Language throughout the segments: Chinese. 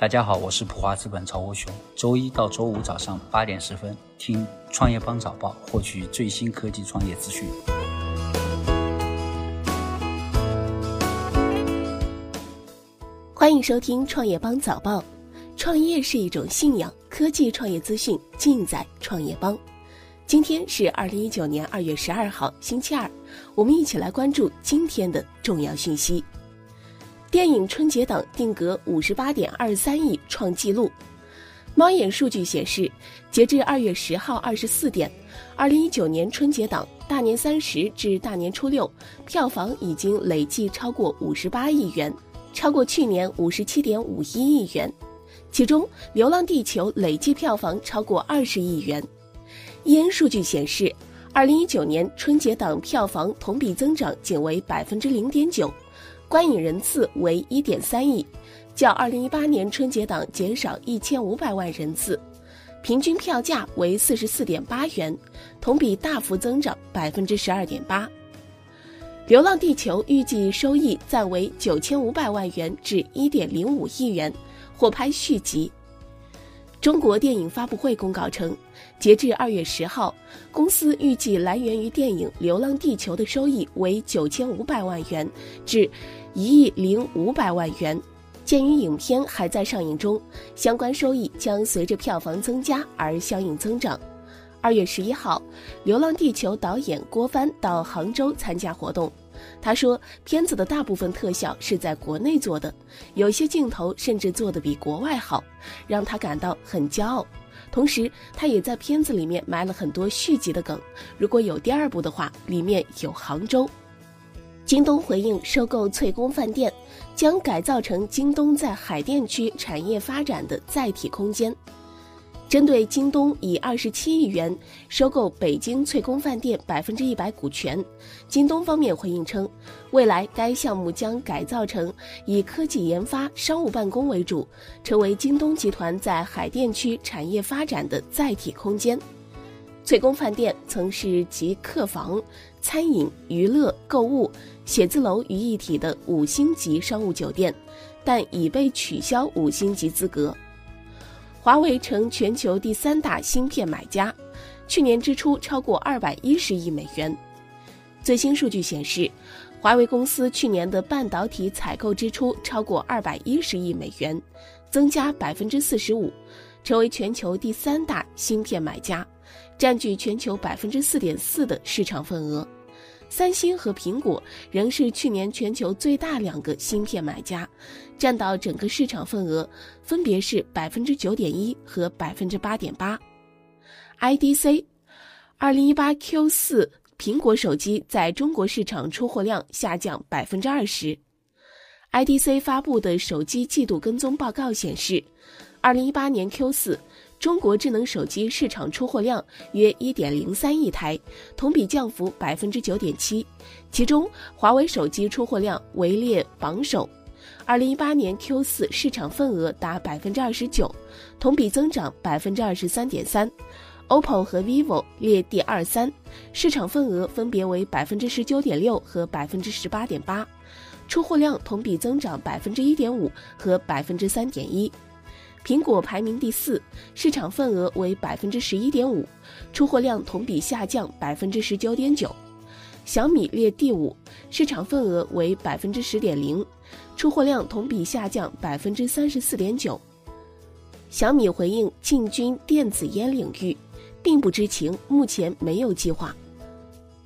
大家好，我是普华资本曹国雄。周一到周五早上八点十分，听创业邦早报，获取最新科技创业资讯。欢迎收听创业邦早报。创业是一种信仰，科技创业资讯尽在创业邦。今天是二零一九年二月十二号，星期二，我们一起来关注今天的重要讯息。电影春节档定格五十八点二三亿创纪录。猫眼数据显示，截至二月十号二十四点，二零一九年春节档大年三十至大年初六票房已经累计超过五十八亿元，超过去年五十七点五一亿元。其中，《流浪地球》累计票房超过二十亿元。易恩数据显示，二零一九年春节档票房同比增长仅为百分之零点九。观影人次为一点三亿，较二零一八年春节档减少一千五百万人次，平均票价为四十四点八元，同比大幅增长百分之十二点八。《流浪地球》预计收益暂为九千五百万元至一点零五亿元，或拍续集。中国电影发布会公告称，截至二月十号，公司预计来源于电影《流浪地球》的收益为九千五百万元至一亿零五百万元。鉴于影片还在上映中，相关收益将随着票房增加而相应增长。二月十一号，《流浪地球》导演郭帆到杭州参加活动。他说，片子的大部分特效是在国内做的，有些镜头甚至做得比国外好，让他感到很骄傲。同时，他也在片子里面埋了很多续集的梗，如果有第二部的话，里面有杭州。京东回应收购翠宫饭店，将改造成京东在海淀区产业发展的载体空间。针对京东以二十七亿元收购北京翠宫饭店百分之一百股权，京东方面回应称，未来该项目将改造成以科技研发、商务办公为主，成为京东集团在海淀区产业发展的载体空间。翠宫饭店曾是集客房、餐饮、娱乐、购物、写字楼于一体的五星级商务酒店，但已被取消五星级资格。华为成全球第三大芯片买家，去年支出超过二百一十亿美元。最新数据显示，华为公司去年的半导体采购支出超过二百一十亿美元，增加百分之四十五，成为全球第三大芯片买家，占据全球百分之四点四的市场份额。三星和苹果仍是去年全球最大两个芯片买家，占到整个市场份额分别是百分之九点一和百分之八点八。IDC，二零一八 Q 四苹果手机在中国市场出货量下降百分之二十。IDC 发布的手机季度跟踪报告显示，二零一八年 Q 四。中国智能手机市场出货量约一点零三亿台，同比降幅百分之九点七，其中华为手机出货量位列榜首。二零一八年 Q 四市场份额达百分之二十九，同比增长百分之二十三点三。OPPO 和 vivo 列第二三，市场份额分别为百分之十九点六和百分之十八点八，出货量同比增长百分之一点五和百分之三点一。苹果排名第四，市场份额为百分之十一点五，出货量同比下降百分之十九点九。小米列第五，市场份额为百分之十点零，出货量同比下降百分之三十四点九。小米回应进军电子烟领域，并不知情，目前没有计划。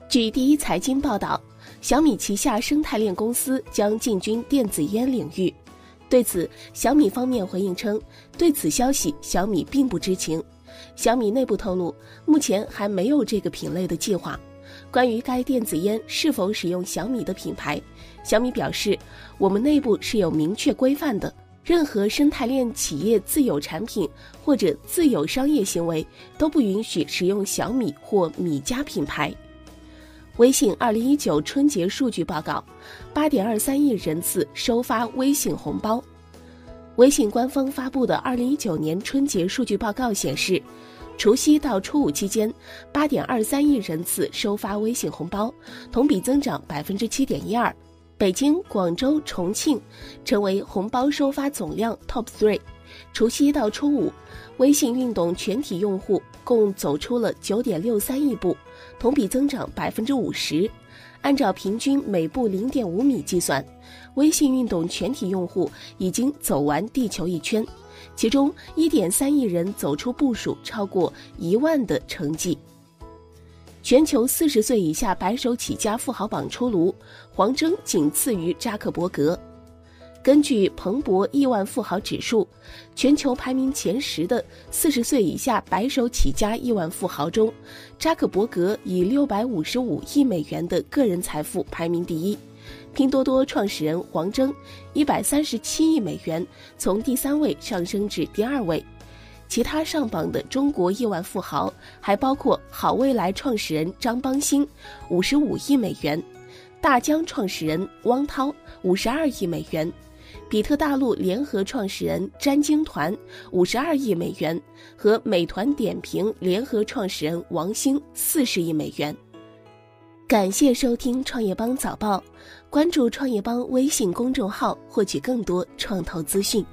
据第一财经报道，小米旗下生态链公司将进军电子烟领域。对此，小米方面回应称，对此消息小米并不知情。小米内部透露，目前还没有这个品类的计划。关于该电子烟是否使用小米的品牌，小米表示，我们内部是有明确规范的，任何生态链企业自有产品或者自有商业行为都不允许使用小米或米家品牌。微信二零一九春节数据报告，八点二三亿人次收发微信红包。微信官方发布的二零一九年春节数据报告显示，除夕到初五期间，八点二三亿人次收发微信红包，同比增长百分之七点一二。北京、广州、重庆成为红包收发总量 top three，除夕到初五，微信运动全体用户共走出了九点六三亿步，同比增长百分之五十。按照平均每步零点五米计算，微信运动全体用户已经走完地球一圈，其中一点三亿人走出步数超过一万的成绩。全球四十岁以下白手起家富豪榜出炉，黄峥仅次于扎克伯格。根据彭博亿万富豪指数，全球排名前十的四十岁以下白手起家亿万富豪中，扎克伯格以六百五十五亿美元的个人财富排名第一，拼多多创始人黄峥一百三十七亿美元从第三位上升至第二位。其他上榜的中国亿万富豪还包括好未来创始人张邦鑫五十五亿美元，大疆创始人汪涛五十二亿美元。比特大陆联合创始人詹晶团五十二亿美元和美团点评联合创始人王兴四十亿美元。感谢收听创业邦早报，关注创业邦微信公众号，获取更多创投资讯。